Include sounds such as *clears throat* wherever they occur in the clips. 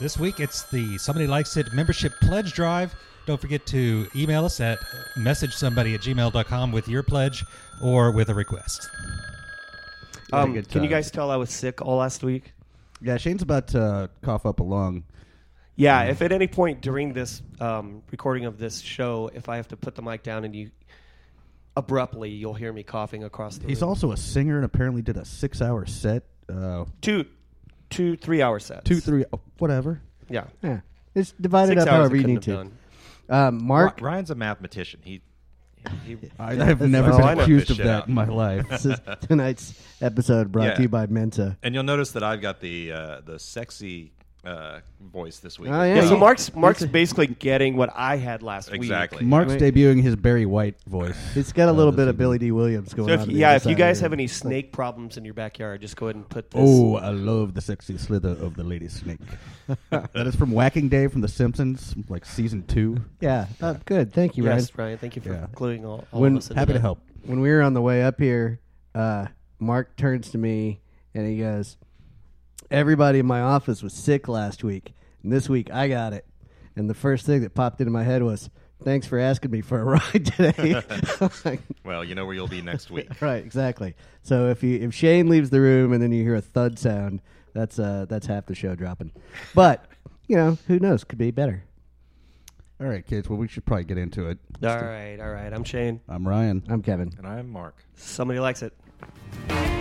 This week it's the Somebody Likes It membership pledge drive. Don't forget to email us at messagesomebody at gmail.com with your pledge or with a request. Had a Um, can you guys tell I was sick all last week? Yeah, Shane's about to cough up a lung. Yeah, if at any point during this um, recording of this show, if I have to put the mic down and you abruptly, you'll hear me coughing across the He's room. also a singer and apparently did a six-hour set. Uh, two, two, three hour sets. two, three, oh, whatever. Yeah, Yeah. It's divided six up hours however I you couldn't need to. done. Um, Mark, Ryan's a mathematician. He, he *laughs* I have never oh, I been know accused this of shit that out. in my life. *laughs* this is tonight's episode brought Yeah. to you by Mensa. and you'll notice that I've got the uh, the sexy uh, voice this week. Oh, Yeah, Yeah, so you- Mark's Mark's basically getting what I had last Exactly. week. Mark's Wait. debuting his Barry White voice. It's got a Uh, little bit of. Billy Dee Williams going So on. if, on yeah, if you guys here. have any snake problems in your backyard, just go ahead and put this. Oh, I love the sexy slither of the lady snake. *laughs* that is from Whacking Day from The Simpsons, like season two. yeah, uh, good. Thank you, yes, Ryan. Ryan. Thank you for Yeah. including all, all When- of us. into Happy to that. help. When we were on the way up here, uh, Mark turns to me and he goes, "Everybody in my office was sick last week, and this week I got it." And the first thing that popped into my head was, "Thanks for asking me for a *laughs* ride today." *laughs* Well, you know where you'll be next *laughs* week. right, exactly. So if you if Shane leaves the room and then you hear a thud sound, that's uh that's half the show dropping. But you know who knows? Could be better. All right, kids. Well, we should probably get into it. All right, all right. I'm Shane. I'm Ryan. I'm Kevin. And I'm Mark. Somebody likes it.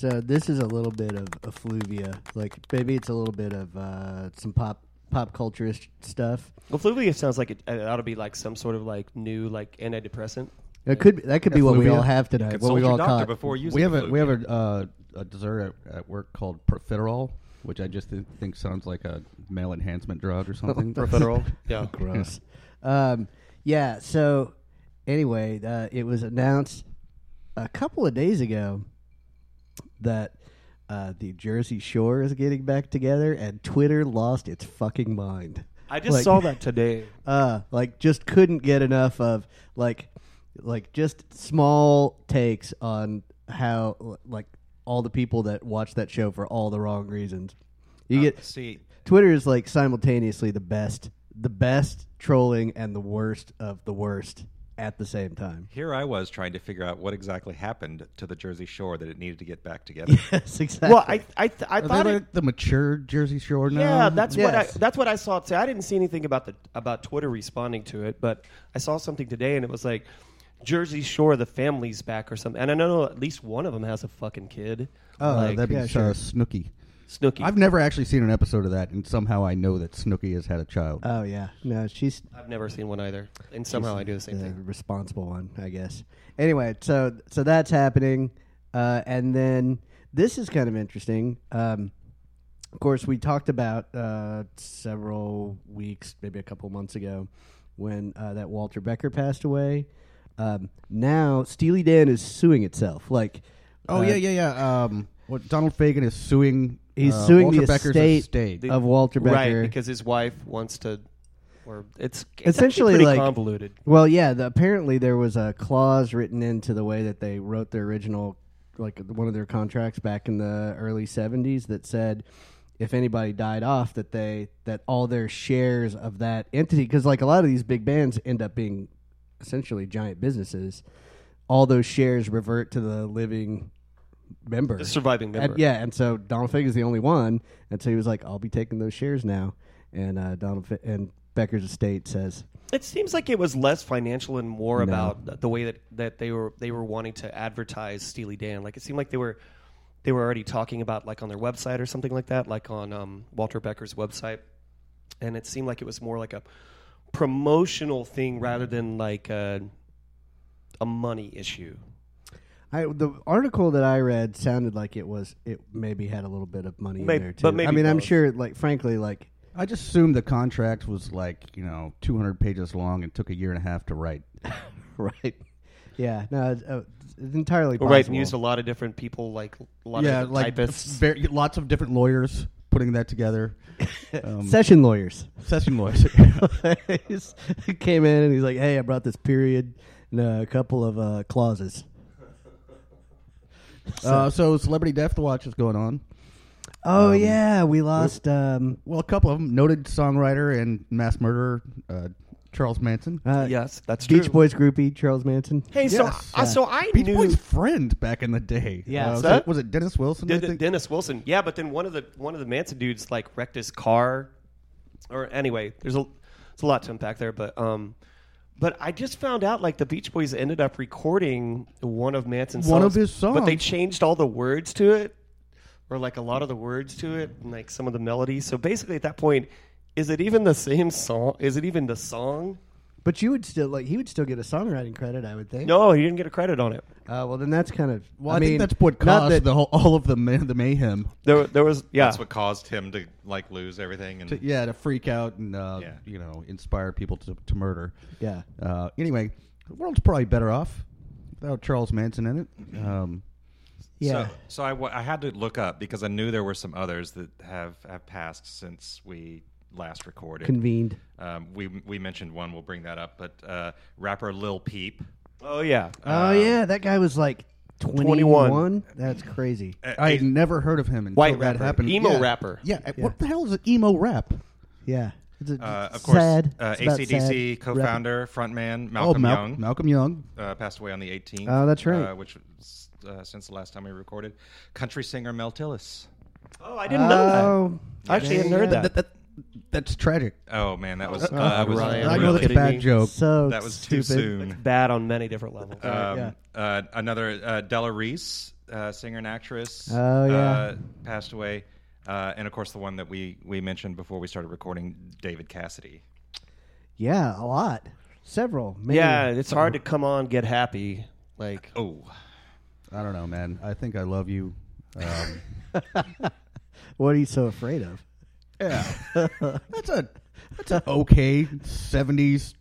So this is a little bit of effluvia. Like maybe it's a little bit of uh, some pop pop culture stuff. Well, Fluvia sounds like it, it ought to be like some sort of like new like antidepressant. It could be, that could be what we all have tonight. What we your all doctor caught. before using we have the a we have a, uh, a dessert at, at work called profiterole, which I just th- think sounds like a male enhancement drug or something. *laughs* Profiterole. *laughs* yeah. Gross. um, yeah. So anyway, uh, it was announced a couple of days ago that uh, the Jersey Shore is getting back together, and Twitter lost its fucking mind. I just Like- saw that today. *laughs* uh like just couldn't get enough of like like just small takes on how like all the people that watch that show for all the wrong reasons you Uh, get see, twitter is like simultaneously the best the best trolling and the worst of the worst at the same time here I was trying to figure out what exactly happened to the Jersey Shore that it needed to get back together. *laughs* yes exactly Well, I I th- I Are thought they it, the mature Jersey Shore now? Yeah, that's what I that's what I saw today. I didn't see anything about the about Twitter responding to it, but I saw something today, and it was like Jersey Shore, the family's back or something. And I know at least one of them has a fucking kid. Oh, like that'd be yeah, uh, sure. Snooki. Snooki. I've never actually seen an episode of that, and somehow I know that Snooki has had a child. oh yeah no she's I've never seen one either, and somehow I do the same the thing. responsible one, I guess. Anyway, so so that's happening, uh, and then this is kind of interesting. Um, of course, we talked about uh, several weeks, maybe a couple months ago, when uh, that Walter Becker passed away. Um, now, Steely Dan is suing itself. Like, oh uh, yeah, yeah, yeah. Um, what Donald Fagen is suing. He's uh, suing Walter the Becker's estate estate. of Walter Becker. Right, because his wife wants to. Or it's, it's Essentially, essentially pretty like- convoluted. Well, yeah. The, apparently, there was a clause written into the way that they wrote their original, like one of their contracts back in the early '70s, that said if anybody died off, that they that all their shares of that entity, because like a lot of these big bands end up being essentially giant businesses, all those shares revert to the living member, The surviving member. And, yeah, and so Donald Fagen's the only one, and so he was like, "I'll be taking those shares now," and uh, Donald Fa- and Becker's estate says. It seems like it was less financial and more No. about the way that, that they were they were wanting to advertise Steely Dan. Like it seemed like they were they were already talking about like on their website or something like that, like on um, Walter Becker's website, and it seemed like it was more like a promotional thing rather than like a, a money issue. I, the article that I read sounded like it was it maybe had a little bit of money May- in there too. but maybe I mean, I'm both. sure, like frankly, like I just assumed the contract was like you know 200 pages long and took a year and a half to write. *laughs* right, yeah. No, uh, it's entirely possible. Right, and used a lot of different people, like a lot yeah, of like typists. *laughs* very, lots of different lawyers putting that together. *laughs* Um, Session lawyers. session lawyers. he came in and he's like, "Hey, I brought this period and a couple of uh, clauses." *laughs* uh, so Celebrity Death Watch is going on. Oh Um, yeah, we lost. Um, Well, a couple of them. Noted songwriter and mass murderer uh, Charles Manson. uh, yes, that's Beach true. Boys groupie Charles Manson. Hey, so Yes. uh, so I Beach knew Boys' friend back in the day. Yeah. Uh, was, that? it, was it Dennis Wilson? I Den- think? Dennis Wilson. Yeah, but then one of the one of the Manson dudes like wrecked his car, or anyway, there's a there's a lot to unpack there. But um, but I just found out like the Beach Boys ended up recording one of Manson's One songs, of his songs, but they changed all the words to it, or like a lot of the words to it, and like some of the melodies. So basically, at that point, is it even the same song? Is it even the song? But you would still like he would still get a songwriting credit, I would think. No, he didn't get a credit on it. Uh, well, then that's kind of. Well, I, mean, think that's what not caused that- the whole, all of the ma- the mayhem. There, there was yeah. That's what caused him to like lose everything. And To, yeah, to freak out and uh, Yeah. you know inspire people to, to murder. Yeah. Uh, anyway, the world's probably better off without Charles Manson in it. Um, Yeah. So, so I, I had to look up because I knew there were some others that have, have passed since we last recorded. convened. um, we we mentioned one. We'll bring that up. But uh, rapper Lil Peep. oh yeah. oh yeah, that guy was like 21. 21. That's crazy. Uh, I had never heard of him until White that happened. Emo Yeah. rapper. Yeah. Yeah. What the hell is an emo rap? Yeah. It's a, uh, of course, sad. uh, It's ACDC sad co-founder, frontman oh, Malcolm Mal- Young Malcolm Young. uh, passed away on the 18th. Oh, that's right. Uh, which was uh, since the last time we recorded. Country singer Mel Tillis. Oh, I didn't know Oh, that. I actually hadn't heard that. That, that, that's tragic. Oh man, that was uh, Oh, that was Ryan, I know you that's a kidding bad me? joke. So that was too stupid. soon. *laughs* Bad on many different levels. Um, yeah. uh, another uh, Della Reese, uh, singer and actress. Oh, yeah. uh, passed away, uh, and of course the one that we we mentioned before we started recording, David Cassidy. Yeah, a lot. Several. Maybe. yeah, it's hard to come on, get happy. Like, Oh, I don't know, man. I think I love you. Um, *laughs* What are you so afraid of? Yeah, *laughs* that's a that's an okay '70s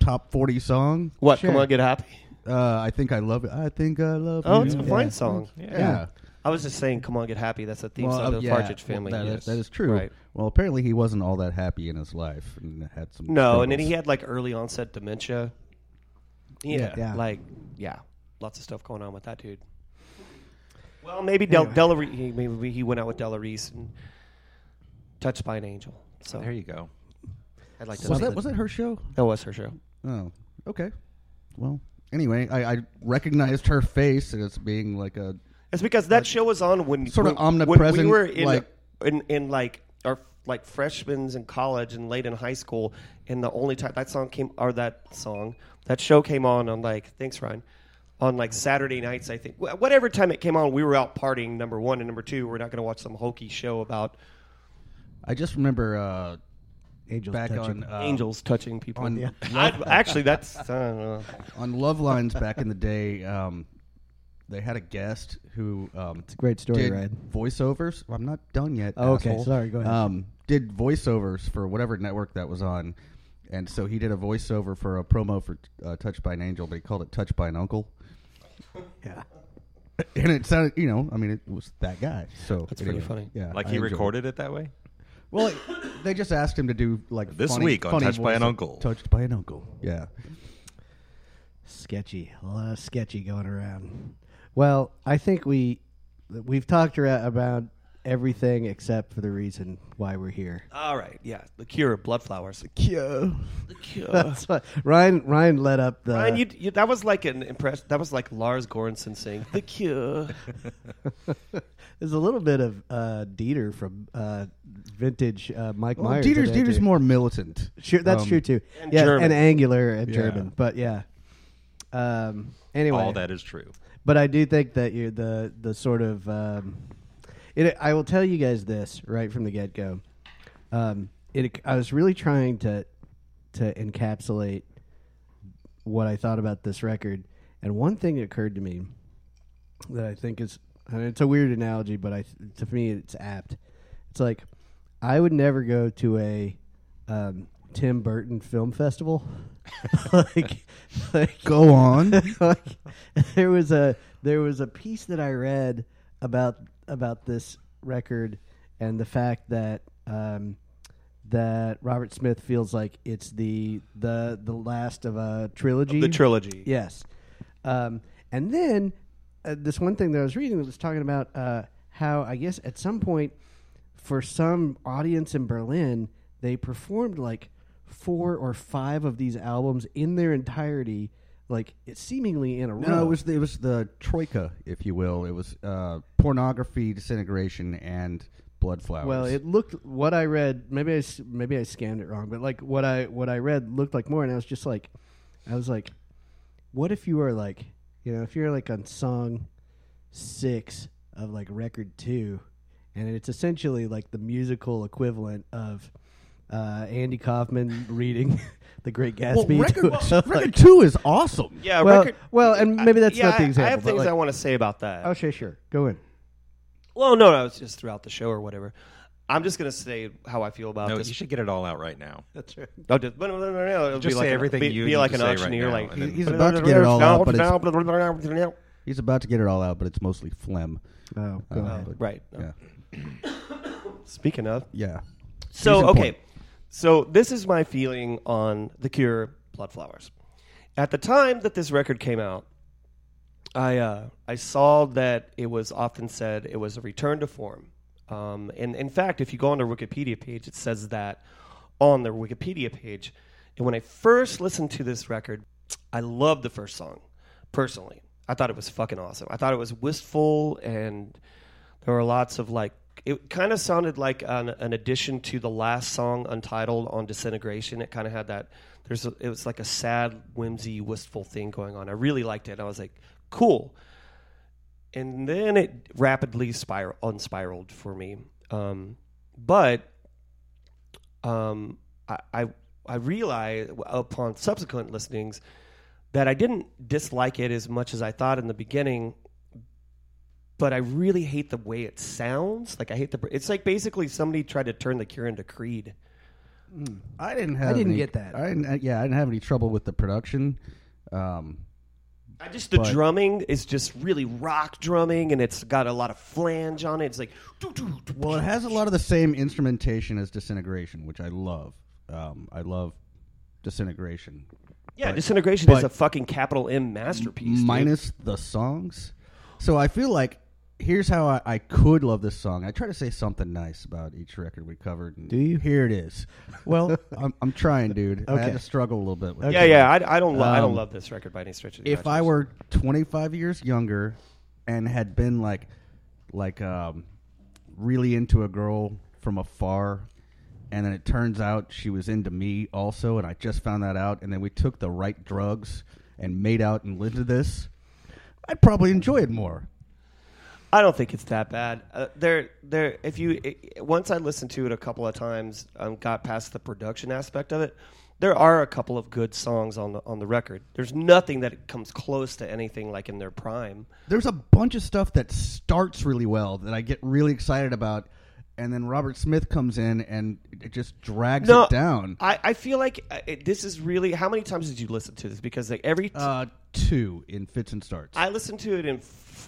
top 40 song. what? Sure. Come on, get happy. Uh, I think I love it. I think I love Oh, you. it's a Yeah. fine song. Yeah. I was just saying, come on, get happy. That's a theme Well, song uh, of the yeah, Partridge well, Family. that is- Yes. that is true. Right. Well, apparently he wasn't all that happy in his life and had some. No, and then he struggles. had like early onset dementia. Yeah, Yeah. like yeah, lots of stuff going on with that dude. Well, maybe Del, Anyway. Della Re- he, maybe he went out with Della Reese and touched by an angel. So there you go. I'd like to was think that was that her show? that was her show. Oh, okay. Well, anyway, I, I recognized her face as being like a It's because that show was on when Sort of when, When omnipresent, we were in like- in, in like our like freshmen in college and late in high school, and the only time that song came or that song that show came on on like thanks Ryan on like Saturday nights. I think whatever time it came on, we were out partying. Number one and number two, we're not going to watch some hokey show about I just remember uh, Angels back touching. on uh, angels touching people. on- Yeah. I- actually, that's I don't know. *laughs* on Love Lines back in the day. Um, they had a guest who um, It's a great story, did Ryan. voiceovers. I'm not done yet. Oh, okay. asshole. Sorry, go ahead. Um, did voiceovers for whatever network that was on, and so he did a voiceover for a promo for uh, "Touched by an Angel," but he called it "Touched by an Uncle," Yeah. *laughs* and it sounded, you know, I mean, it was that guy. So That's pretty funny. Yeah, Like I he enjoyed it. recorded it that way. Well, they just asked him to do like This funny- week on funny Touched by an voice- Uncle. Touched by an uncle. Yeah. sketchy. A lot of sketchy going around. Well, I think we we've talked about everything except for the reason why we're here. All right, yeah, the Cure, Bloodflowers. Yeah. The Cure. That's what Ryan Ryan led up the Ryan, you, you, that was like an impress. That was like Lars Goranson saying "The Cure." *laughs* There's a little bit of uh, Dieter from uh, vintage uh, Mike Well, Myers. Dieter's, in Dieter's too. more militant. Sure, that's Um, true too. and yeah, German. and angular and Yeah. German, but yeah. Um, anyway, All that is true. But I do think that you're the the sort of um, it. I will tell you guys this right from the get go. Um, it. I was really trying to to encapsulate what I thought about this record, and one thing occurred to me that I think is it's a weird analogy, but I to me it's apt. It's like I would never go to a um, Tim Burton Film Festival. *laughs* like, like Go on. *laughs* like there was a there was a piece that I read about about this record and the fact that um, that Robert Smith feels like it's the the the last of a trilogy. The trilogy. Yes. Um, and then uh, this one thing that I was reading that was talking about uh, how I guess at some point for some audience in Berlin they performed like four or five of these albums in their entirety, like it seemingly in a row. No, it was the, it was the troika, if you will. It was uh, pornography, disintegration, and blood flowers. Well, it looked what I read. Maybe I maybe I scanned it wrong, but like what I what I read looked like more, and I was just like, I was like, what if you were like, you know, if you're like on song six of like record two, and it's essentially like the musical equivalent of uh, Andy Kaufman reading *laughs* The Great well, Gatsby. record, to, record like- two is awesome. Yeah, well, record. well, and maybe that's yeah, not the I- example. I have things like- I want to say about that. Okay, sure, sure, go in. Well, no, no, it's just throughout the show or whatever. I'm just gonna say how I feel about No, this. you should get it all out right now. That's right. I'll just, no, no, no, no, it'll Just be like say an- everything be, you be like an say right auctioneer, like and He's about to get it all out, but it's, *laughs* he's about to get it all out, but it's mostly phlegm. Oh, go Uh, ahead. Right. Yeah, *coughs* Speaking of, yeah. so okay, point. So this is my feeling on the Cure, Bloodflowers. At the time that this record came out, I uh, I saw that it was often said it was a return to form. Um, and in fact, if you go on their Wikipedia page, it says that on their Wikipedia page. And when I first listened to this record, I loved the first song personally. I thought it was fucking awesome. I thought it was wistful, and there were lots of like. It kind of sounded like an, an addition to the last song, Untitled, on Disintegration. It kind of had that. There's a, it was like a sad, whimsy, wistful thing going on. I really liked it. I was like, cool and then it rapidly spiral unspiraled for me. Um, but um, I, I I realized upon subsequent listenings that I didn't dislike it as much as I thought in the beginning. But I really hate the way it sounds. Like I hate the. It's like basically somebody tried to turn the Cure into Creed. I didn't have. I didn't any- get that. I didn't. uh, Yeah, I didn't have any trouble with the production. Um, I just the But- drumming is just really rock drumming, and it's got a lot of flange on it. It's like well, it has a lot of the same instrumentation as Disintegration, which I love. Um, I love Disintegration. yeah, But- Disintegration is a fucking capital M masterpiece. dude. minus the songs. So I feel like here's how I, I could love this song. I try to say something nice about each record we covered. And Do you? Here it is. Well, *laughs* I'm, I'm trying, dude. Okay. I had to struggle a little bit. With Yeah, it. yeah. I, I don't. Lo- I don't Um, love this record by any stretch of the If I were 25 years younger and had been like, like, um, really into a girl from afar, and then it turns out she was into me also, and I just found that out, and then we took the right drugs and made out and lived to this, I'd probably enjoy it more. I don't think it's that bad. Uh, there, there. If you it, once I listened to it a couple of times, um, got past the production aspect of it. There are a couple of good songs on the on the record. There's nothing that comes close to anything like in their prime. There's a bunch of stuff that starts really well that I get really excited about, and then Robert Smith comes in and it just drags No, it down. I, I feel like uh, it, this is really. How many times did you listen to this? Because like every t- Uh, two in fits and starts. I listened to it in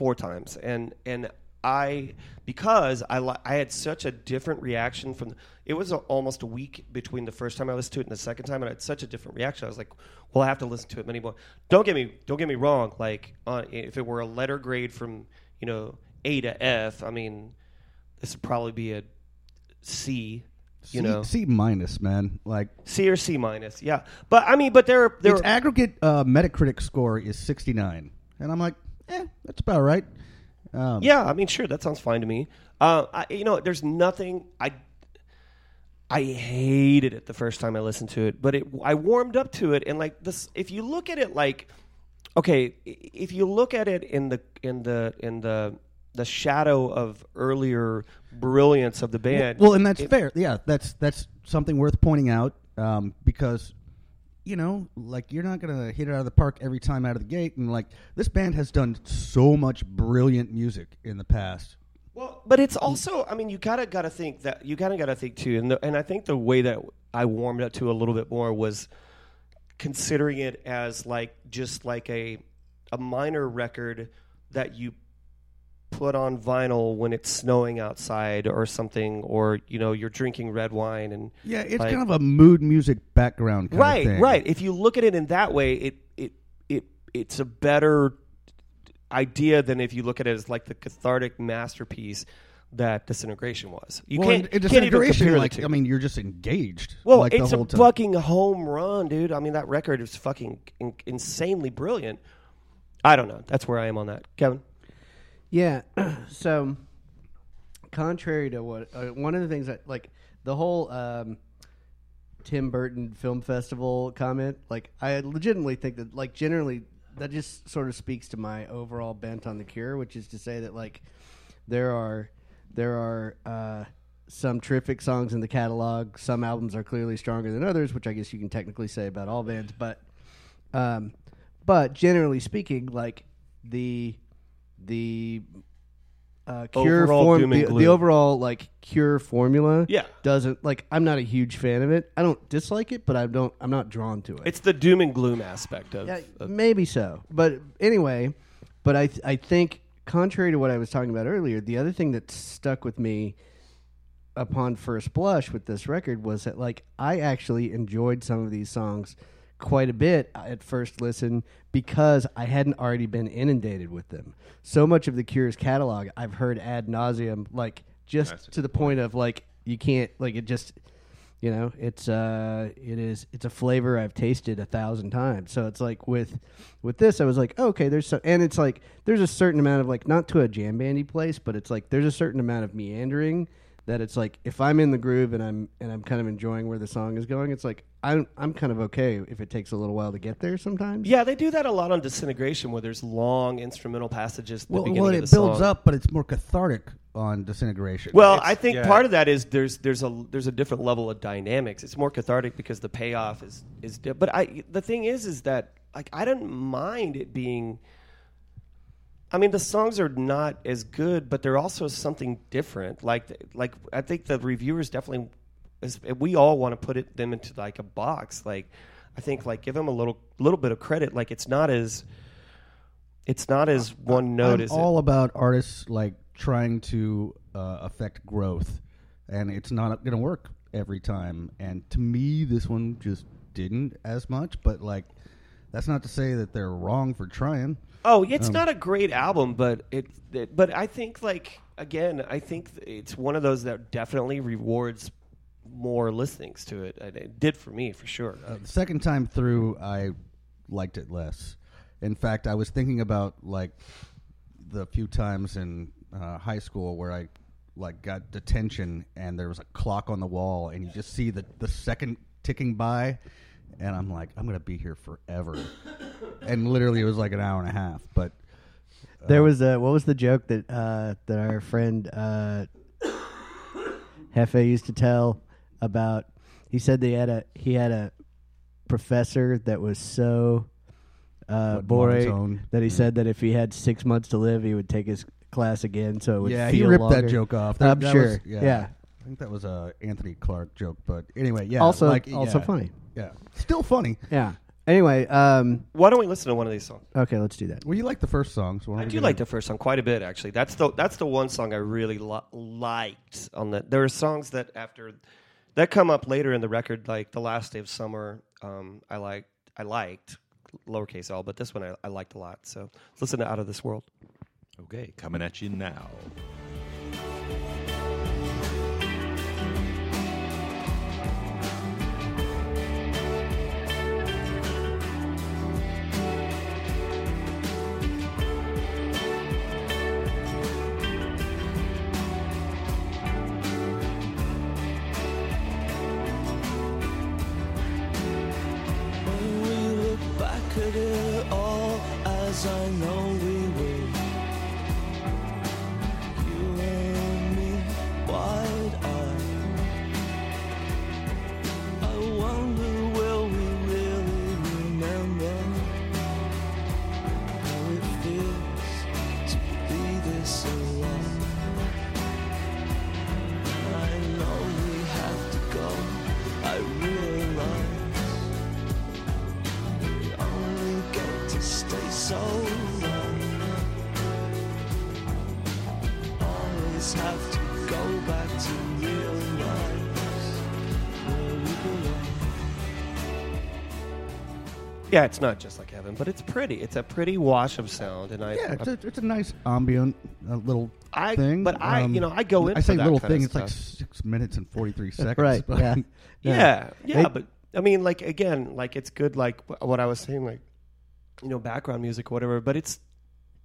four times, and and I because I li- I had such a different reaction from. It was a, almost a week between the first time I listened to it and the second time, and I had such a different reaction. I was like, well, I have to listen to it many more. Don't get me don't get me wrong. Like uh, if it were a letter grade from you know A to F, I mean, this would probably be a C. You C, know, C minus, man. Like C or C minus. Yeah, but I mean, but there there its aggregate uh, Metacritic score is 69, and I'm like, eh, that's about right. Um, Yeah, I mean, sure, that sounds fine to me. Uh, I, you know, there's nothing I. I hated it the first time I listened to it, but it I warmed up to it, and like this, if you look at it like, okay, if you look at it in the in the in the the shadow of earlier brilliance of the band, Well, and that's it- fair. Yeah, that's that's something worth pointing out um, because you know, like you're not gonna hit it out of the park every time out of the gate, and like this band has done so much brilliant music in the past. Well, but it's also, I mean, you gotta gotta think that you gotta gotta think too, and the, and I think the way that I warmed up to a little bit more was considering it as like just like a a minor record that you put on vinyl when it's snowing outside or something or you know you're drinking red wine and Yeah, it's Like- kind of a mood music background kind right of thing. right if you look at it in that way it it it it's a better idea than if you look at it as like the cathartic masterpiece that disintegration was you well, can't, in can't disintegration, like. I mean, you're just engaged. well like, it's the a time. fucking home run dude i mean that record is fucking in- insanely brilliant i don't know that's where i am on that kevin Yeah. *clears throat* so, contrary to what uh, one of the things that like the whole um, Tim Burton Film Festival comment, like I legitimately think that like generally that just sort of speaks to my overall bent on the Cure, which is to say that like there are there are uh, some terrific songs in the catalog. Some albums are clearly stronger than others, which I guess you can technically say about all bands, but um, but generally speaking, like the the uh, cure Overall form, doom and the, the overall like cure formula, Yeah. doesn't like. I'm not a huge fan of it. I don't dislike it, but I don't. I'm not drawn to it. it's the doom and gloom aspect of, Yeah, of maybe so. But anyway, but I th- I think contrary to what I was talking about earlier, the other thing that stuck with me upon first blush with this record was that like I actually enjoyed some of these songs quite a bit at first listen because I hadn't already been inundated with them. So much of the Cure's catalog I've heard ad nauseum, like just That's to the point of like you can't like it just you know it's uh it is it's a flavor i've tasted a thousand times so it's like with with this i was like okay there's so and it's like there's a certain amount of like not to a jam bandy place but it's like there's a certain amount of meandering that it's like if i'm in the groove and i'm and i'm kind of enjoying where the song is going it's like i'm i'm kind of okay if it takes a little while to get there sometimes Yeah, they do that a lot on Disintegration, where there's long instrumental passages. At the Well, beginning well, of it the builds song. up, but it's more cathartic on disintegration. Well, It's- I think yeah. part of that is there's there's a there's a different level of dynamics. It's more cathartic because the payoff is is. Di- but I the thing is is that like I don't mind it being. I mean, the songs are not as good, but they're also something different. Like like I think the reviewers definitely, is, we all want to put it them into like a box. Like I think like give them a little little bit of credit. Like it's not as. It's not as one note I'm all it. about artists like trying to uh, affect growth, and it's not going to work every time. And to me, this one just didn't as much. But like, that's not to say that they're wrong for trying. Oh, it's Um, not a great album, but it, it. But I think, like again, I think it's one of those that definitely rewards more listenings to it. It did for me, for sure. Uh, the second time through, I liked it less. In fact, I was thinking about like the few times in uh, high school where I like got detention and there was a clock on the wall and you just see the the second ticking by, and I'm like, I'm gonna be here forever. and literally, it was like an hour and a half. But There was a what was the joke that uh, that our friend uh, Hefe used to tell about? He said they had a he had a professor that was so uh, boring that he said that if he had six months to live, he would take his class again. So it would yeah, he ripped longer. that joke off. I'm That sure. was- yeah. I think that was a Anthony Clark joke, but anyway, yeah. also like, also yeah, funny. Yeah, still funny. Yeah. Anyway, um, Why don't we listen to one of these songs? okay, let's do that. Well, you like the first song, so why don't I we do like in- the first song quite a bit, actually. That's the that's the one song I really li- liked. On that. there are songs that after that come up later in the record, like the last day of summer. Um, I liked I liked lowercase l, but this one I, I liked a lot. So let's listen to Out of This World. Okay, coming at you now. Yeah, it's not just like heaven, but it's pretty. It's a pretty wash of sound, and I Yeah, it's a, it's a nice ambient uh, little I- thing. but I- you know, I go in I for say that little kinda thing. It's like six minutes and forty three *laughs* seconds. Right, but- *laughs* yeah. yeah, yeah, It- but I mean, like again, like it's good, like wh- what I was saying, like you know, background music or whatever. But it's,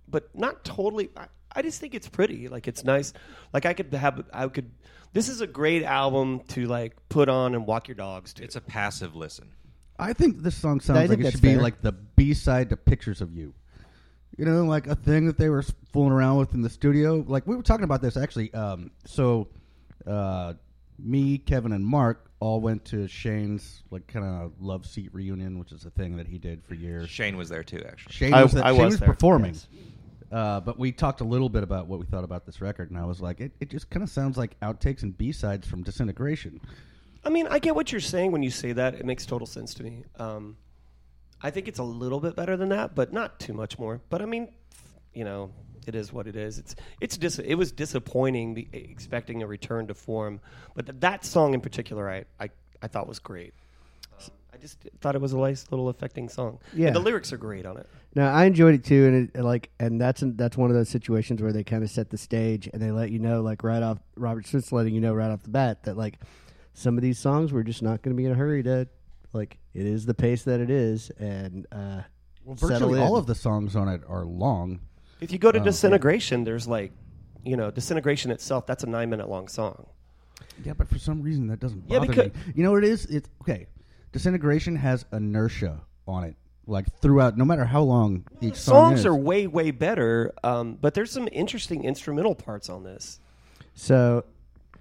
but not totally. I, I just think it's pretty. Like it's nice. Like I could have, I could. This is a great album to like put on and walk your dogs to. It's a passive listen. I think this song I sounds think like it that's should be fair. like the B side to "Pictures of You." You know, like a thing that they were fooling around with in the studio. Like we were talking about this actually. Um, so, uh, me, Kevin, and Mark all went to Shane's like kind of love seat reunion, which is a thing that he did for years. Shane was there too, actually. Shane I- was, the- I Shane was was there, performing. Uh, but we talked a little bit about what we thought about this record, and I was like, it, it just kind of sounds like outtakes and B sides from Disintegration. I mean, I get what you're saying when you say that. It makes total sense to me. Um, I think it's a little bit better than that, but not too much more. But I mean, you know, it is what it is. It's it's dis- it was disappointing be, expecting a return to form, but th- that song in particular, I I, I thought was great. Um, I just thought it was a nice little affecting song. Yeah. and the lyrics are great on it. No, I enjoyed it too, and it, like, and that's that's one of those situations where they kind of set the stage and they let you know, like, right off. Robert Smith's letting you know right off the bat that like some of these songs we're just not going to be in a hurry to, like, it is the pace that it is, and uh, Well, virtually all of the songs on it are long. If you go to Oh, Disintegration, there's like, you know, Disintegration itself. That's a nine minute long song. Yeah, but for some reason that doesn't Yeah, bother because- me. You know what it is? It's okay. Disintegration has inertia on it, like throughout, no matter how long each song songs is. are way way better um, but there's some interesting instrumental parts on this So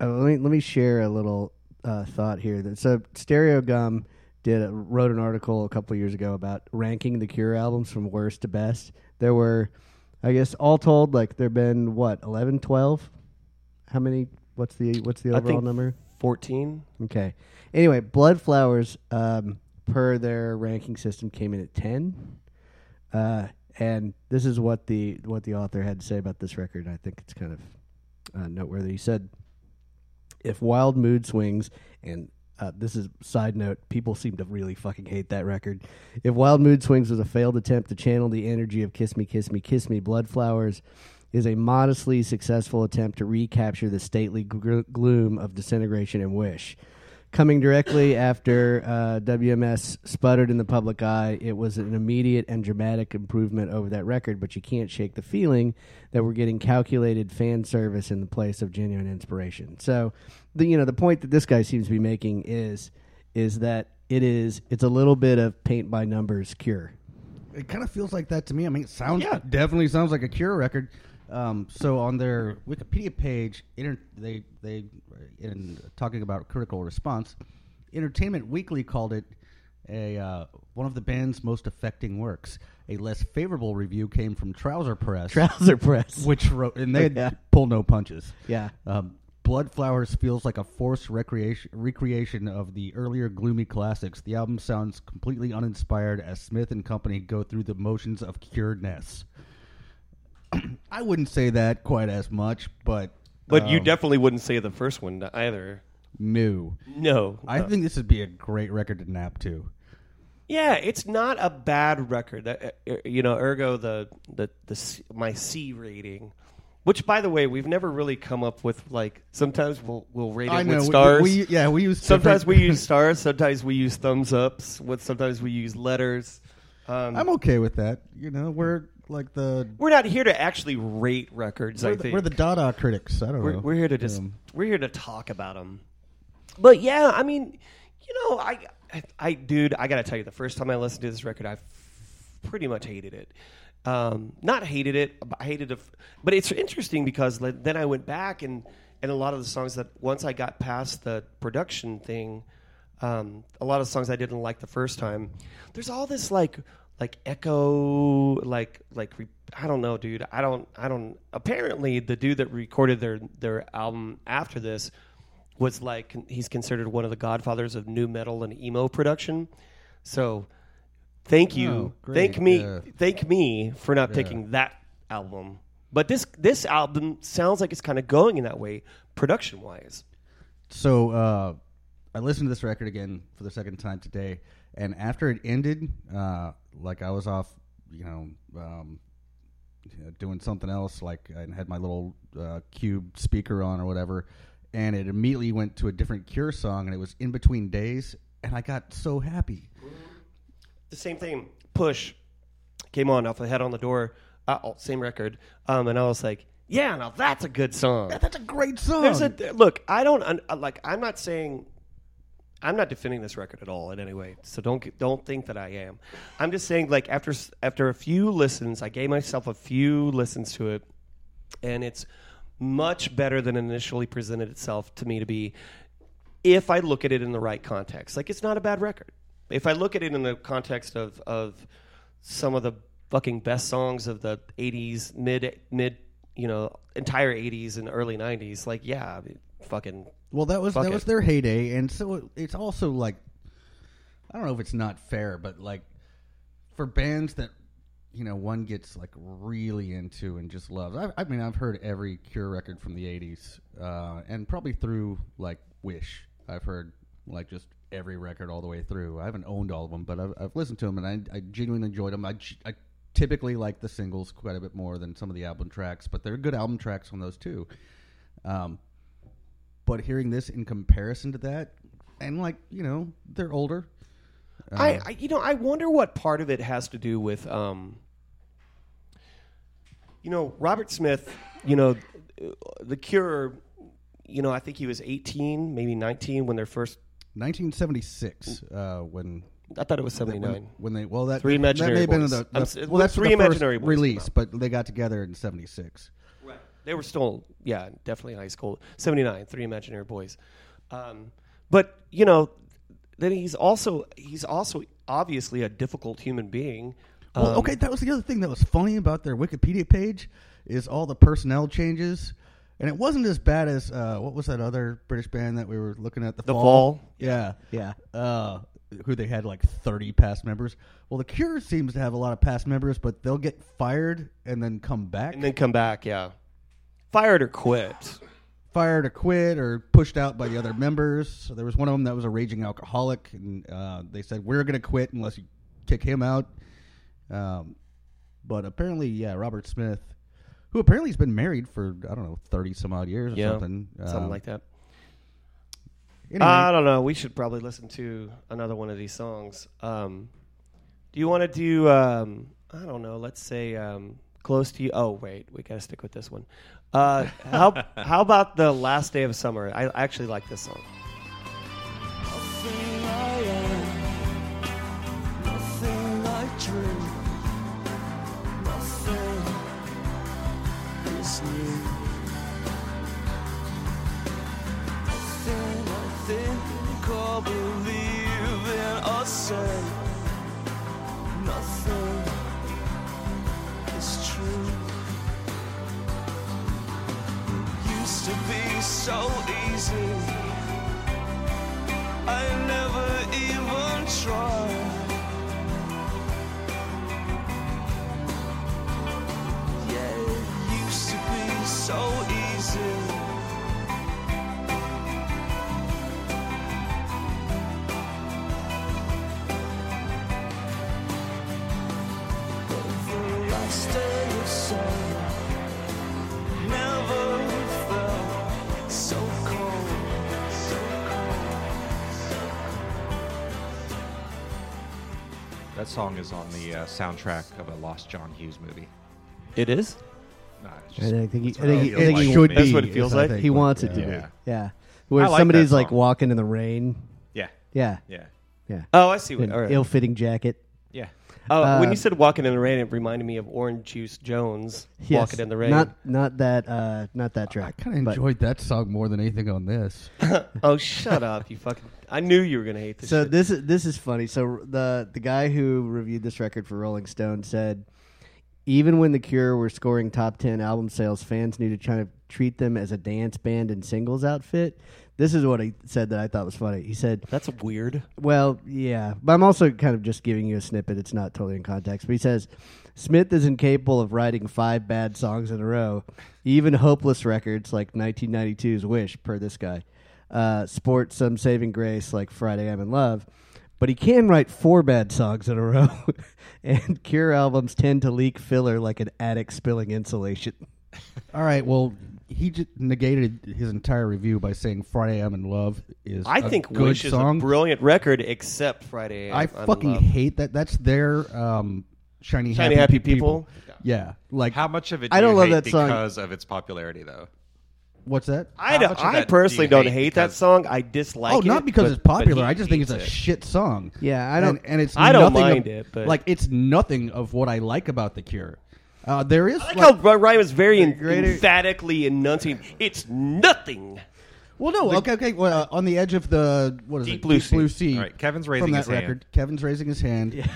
uh, let me let me share a little uh, thought here. That so Stereogum did a, wrote an article a couple years ago about ranking the Cure albums from worst to best. There were, I guess, all told, like there've been what 11, 12? How many? What's the what's the overall number? 14 Okay. Anyway, Bloodflowers, um, per their ranking system, came in at ten. Uh, and this is what the what the author had to say about this record. I think it's kind of uh, noteworthy. He said, "If Wild Mood Swings and uh, this is side note. People seem to really fucking hate that record. If Wild Mood Swings was a failed attempt to channel the energy of Kiss Me, Kiss Me, Kiss Me, Bloodflowers is a modestly successful attempt to recapture the stately gl- gloom of disintegration and wish. Coming directly after uh, WMS sputtered in the public eye, it was an immediate and dramatic improvement over that record, but you can't shake the feeling that we're getting calculated fan service in the place of genuine inspiration. So, the you know the point that this guy seems to be making is is that it is it's a little bit of paint by numbers cure. It kind of feels like that to me. I mean, it sounds Yeah. definitely sounds like a Cure record. Um, so on their Wikipedia page, inter- they they in talking about critical response, Entertainment Weekly called it a uh, one of the band's most affecting works. A less favorable review came from Trouser Press, Trouser press. *laughs* which wrote and they *laughs* Yeah. pull no punches. Yeah. Um, Bloodflowers feels like a forced recreation recreation of the earlier gloomy classics. The album sounds completely uninspired as Smith and company go through the motions of curedness. I wouldn't say that quite as much, but But you um, definitely wouldn't say the first one either. no. No. I think this would be a great record to nap to. Yeah, it's not a bad record. That, uh, you know, ergo the the the C- my C rating, which by the way we've never really come up with. Like sometimes we'll we'll rate it I know with we- stars. We, yeah, we use sometimes we different- use stars. Sometimes we use thumbs ups. What sometimes we use letters. Um, I'm okay with that. You know, we're like the we're not here to actually rate records. I we're the, think we're the Dada critics. I don't we're, know. we're here to just Um, we're here to talk about them. But yeah, I mean, you know, I, I, I dude, I gotta tell you, the first time I listened to this record, I f- pretty much hated it. Um, not hated it, but I hated it. f- But it's interesting because like, then I went back and and a lot of the songs that once I got past the production thing, um, a lot of songs I didn't like the first time. There's all this like like echo like like re- I don't know, dude. I don't I don't. Apparently, the dude that recorded their their album after this was like he's considered one of the godfathers of nu metal and emo production. So, thank you, Oh, thank me, yeah. thank me for not picking that album But this this album sounds like it's kind of going in that way, production wise. So uh, I listened to this record again for the second time today, and after it ended, uh, like I was off, you know, um, you know, doing something else, like I had my little uh, cube speaker on or whatever, and it immediately went to a different Cure song, and it was in between days, and I got so happy. The same thing. Push came on off the head on the door. Uh, same record. Um, and I was like, yeah, now that's a good song. That's a great song. There's a look. I don't like. I'm not saying. I'm not defending this record at all in any way. So don't don't think that I am. I'm just saying like after after a few listens, I gave myself a few listens to it, and it's much better than initially presented itself to me to be. If I look at it in the right context, like it's not a bad record. If I look at it in the context of of some of the fucking best songs of the 80s mid mid you know entire 80s and early 90s like yeah I mean, fucking Well, that was Fuck that it. was their heyday, and so it's also like I don't know if it's not fair, but like for bands that you know one gets like really into and just loves. I, I mean, I've heard every Cure record from the '80s, uh, and probably through like Wish. I've heard like just every record all the way through. I haven't owned all of them, but I've, I've listened to them, and I, I genuinely enjoyed them. I typically like the singles quite a bit more than some of the album tracks, but they're good album tracks on those too. Um, but hearing this in comparison to that, and like you know, they're older. I, I you know I wonder what part of it has to do with um you know Robert Smith you know the Cure you know I think he was 18 maybe 19 when their first 1976, uh, when I thought it was 79 when they well that Three imaginary that may have been the, the- well that's Three the Imaginary release, but they got together in '76. Right. They were still, yeah, definitely in high school. 79, Three Imaginary Boys. Um, but, you know, then he's also, he's also obviously a difficult human being. Well, Um, okay, that was the other thing that was funny about their Wikipedia page is all the personnel changes, and it wasn't as bad as uh, what was that other British band that we were looking at? The, The Fall. Fall. Yeah, Yeah. uh, who they had like 30 past members. Well, the Cure seems to have a lot of past members, but they'll get fired and then come back. And then come back, yeah. Fired or quit. fired or quit or pushed out by the other members. So there was one of them that was a raging alcoholic, and uh, they said we're going to quit unless you kick him out. Um, but apparently, yeah, Robert Smith, who apparently has been married for I don't know thirty some odd years or Yeah. something, Something Um, like that. Anyway, I don't know. We should probably listen to another one of these songs. Um, do you want to do, um, I don't know, let's say um, Close to You? Oh, wait, we got to stick with this one. Uh, how, how about The Last Day of Summer? I actually like this song. So easy. I never even tried. Yeah, it used to be so easy. But the last day of summer That song is on the uh, soundtrack of a Lost John Hughes movie. It is? Nah, it's I just- think he, I that's think he, I think he like. should That's be. what it feels is I like? think He what- wants it to Yeah. be. Yeah. Where I like somebody's that like song. walking in the rain. Yeah, Yeah. yeah, Yeah. Oh, I see. What, An all right. ill-fitting jacket. yeah. Uh, when you said "Walking in the Rain," it reminded me of Oran Juice Jones Yes. "Walking in the Rain." Not not that uh not that track. I kind of but- enjoyed that song more than anything on this. *laughs* oh, shut up, you fucking! I knew you were gonna hate this. So shit. this is this is funny. So the the guy who reviewed this record for Rolling Stone said, even when the Cure were scoring top ten album sales, fans knew to try to treat them as a dance band and singles outfit. This is what he said that I thought was funny. He said, That's weird. Well, yeah, but I'm also kind of just giving you a snippet. It's not totally in context. But he says Smith is incapable of writing five bad songs in a row, even hopeless records like 1992's "Wish," per this guy, uh, sport some saving grace like "Friday I'm in Love." But he can write four bad songs in a row, *laughs* and Cure albums tend to leak filler like an attic spilling insulation. All right. Well, he just negated his entire review by saying "Friday I'm in Love" is I a think good Wish song. is a brilliant record, except Friday. I I'm. I fucking Love. hate that. That's their um, shiny, Shiny happy, Happy Pe- People? Yeah. Like How much of it I do don't you love hate that song. because of its popularity, though? what's that? I, don't- I that personally you don't hate hate that song. I dislike oh, it. not because but- it's popular. I just think it's a it. shit song. Yeah, I don't- And, and it's I don't mind of- it, but- like it's nothing of what I like about the Cure. Uh, there is I like like, how Ryan was very en- greater- emphatically enunciating. It's nothing. well, no, okay, okay. Well, uh, on the edge of the what is Deep it? Blue Deep Blue Sea. Sea. All right, Kevin's from raising that his hand. Kevin's raising his hand. *laughs* Yeah,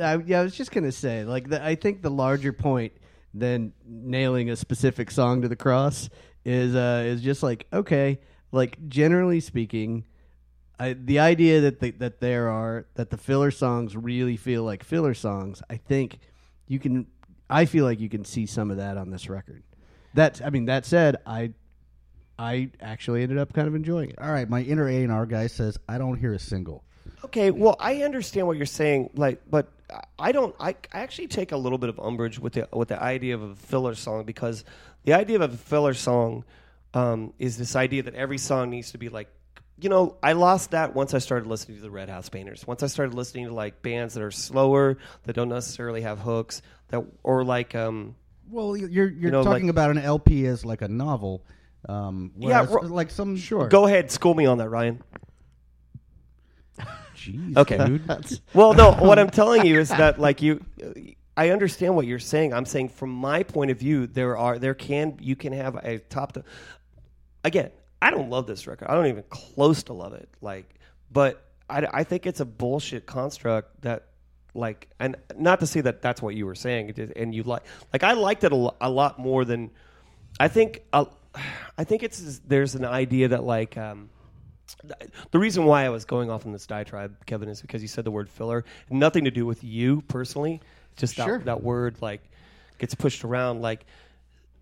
I, yeah, I was just gonna say, like, the, I think the larger point than nailing a specific song to the cross is uh, is just like, okay, like generally speaking, I, the idea that the, that there are that the filler songs really feel like filler songs. I think you can. I feel like you can see some of that on this record. That I mean, that said, I I actually ended up kind of enjoying it. All right, my inner A and R guy says I don't hear a single. Okay, well, I understand what you're saying, like, but I don't. I, I actually take a little bit of umbrage with the with the idea of a filler song because the idea of a filler song um, is this idea that every song needs to be like, you know, I lost that once I started listening to the Red House Painters. Once I started listening to like bands that are slower that don't necessarily have hooks that or like um, Well, you're you're know, talking like- about an LP as like a novel. Um, Yeah, ro- like some Sure. Go ahead, school me on that, Ryan. Jeez, Okay. dude. *laughs* Well, no, what I'm telling you is that like you I understand what you're saying. I'm saying from my point of view there are there can you can have a top to Again, I don't love this record. I don't even close to love it. Like but I, I think it's a bullshit construct that like and not to say that that's what you were saying and you like like I liked it a, lo- a lot more than I think uh, I think it's there's an idea that like um the reason why I was going off on this diatribe, Kevin, is because you said the word filler. Nothing to do with you personally. Just Sure. that, that word like gets pushed around. Like,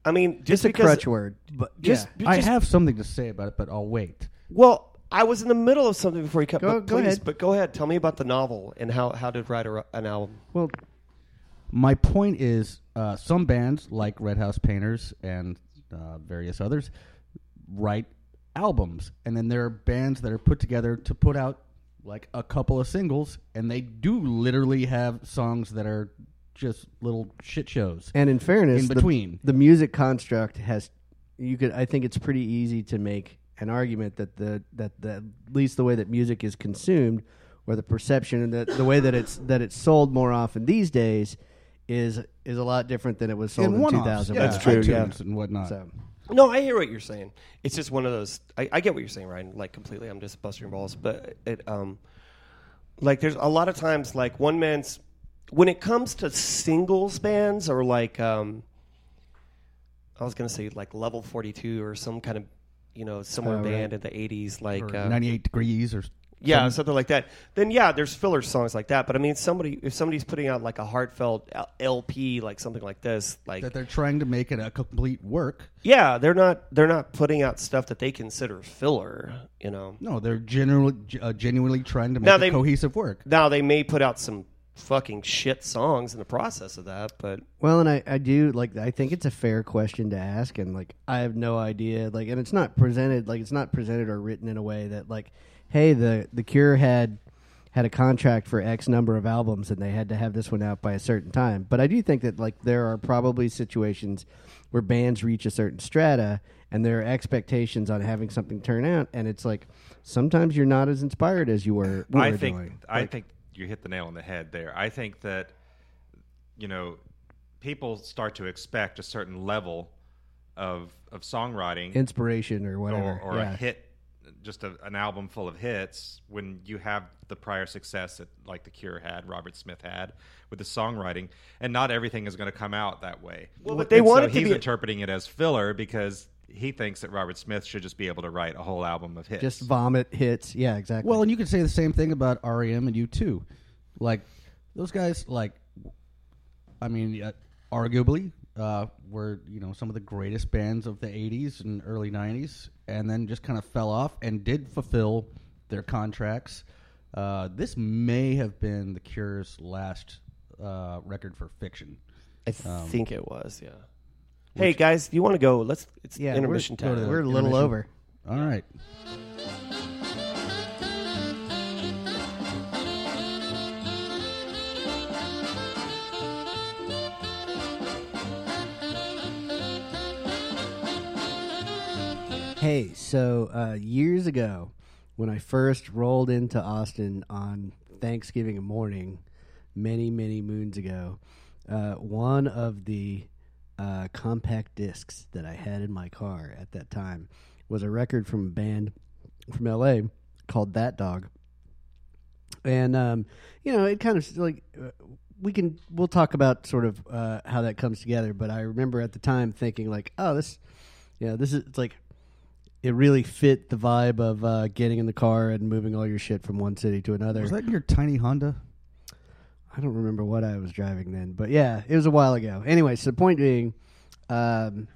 I mean, just Just a because, crutch word, but Just, yeah. I just- have something to say about it, but I'll wait. Well, I was in the middle of something before you cut. Go- but go please, ahead. But go ahead. Tell me about the novel and how how to write a, an album. well, My point is, uh, some bands like Red House Painters and uh, various others write albums, and then there are bands that are put together to put out like a couple of singles, and they do literally have songs that are just little shit shows. And in fairness, In between. the, music construct has you could I think it's pretty easy to make an argument that the that the at least the way that music is consumed or the perception and the, the way that it's that it's sold more often these days is is a lot different than it was sold And in 2000. yeah, That's true, yeah. and whatnot. So No, I hear what you're saying. It's just one of those. I, I get what you're saying, Ryan. Like completely. I'm just busting balls, but it um, like there's a lot of times like one man's when it comes to singles bands or like um, I was gonna say like Level 42 or some kind of you know similar right. band in the 80s, like uh, 98 degrees or yeah, some- something like that. Then yeah, there's filler songs like that. But I mean, somebody if somebody's putting out like a heartfelt LP, like something like this, like that they're trying to make it a complete work. yeah, they're not they're not putting out stuff that they consider filler. You know, No, they're genuinely uh, genuinely trying to make Now a they- cohesive work. now they may put out some fucking shit songs in the process of that, but Well, and I, I do like I think it's a fair question to ask, and like I have no idea, like, and it's not presented like it's not presented or written in a way that like, hey, the the Cure had had a contract for X number of albums, and they had to have this one out by a certain time. But I do think that like there are probably situations where bands reach a certain strata, and there are expectations on having something turn out, and it's like sometimes you're not as inspired as you were. were I think doing. I Like, think you hit the nail on the head there. I think that you know people start to expect a certain level of of songwriting inspiration or whatever, or, or yeah. a hit, just a, an album full of hits when you have the prior success that like the Cure had, Robert Smith had with the songwriting, and not everything is going to come out that way. Well, but they And want so to he's be- interpreting it as filler because he thinks that Robert Smith should just be able to write a whole album of hits. Just vomit hits. Yeah, exactly. Well, and you could say the same thing about REM and U2. Like those guys, like I mean, uh, arguably uh, were you know some of the greatest bands of the '80s and early '90s, and then just kind of fell off and did fulfill their contracts. Uh, this may have been the Cure's last uh, record for Fiction. I think it was. Yeah. Hey guys, you want to go? Let's. It's yeah, intermission we're, time. We're a little Intermission. over. All right. Hey, so uh, years ago, when I first rolled into Austin on Thanksgiving morning, many, many moons ago, uh, one of the uh, compact discs that I had in my car at that time was a record from a band from LA called That Dog. And, um, you know, it kind of like uh, we can, we'll talk about sort of uh, how that comes together. But I remember at the time thinking, like, oh, this, know, this is it's like it really fit the vibe of uh, getting in the car and moving all your shit from one city to another. Was that your tiny Honda? I don't remember what I was driving then, but yeah, it was a while ago. Anyway, so the point being, um,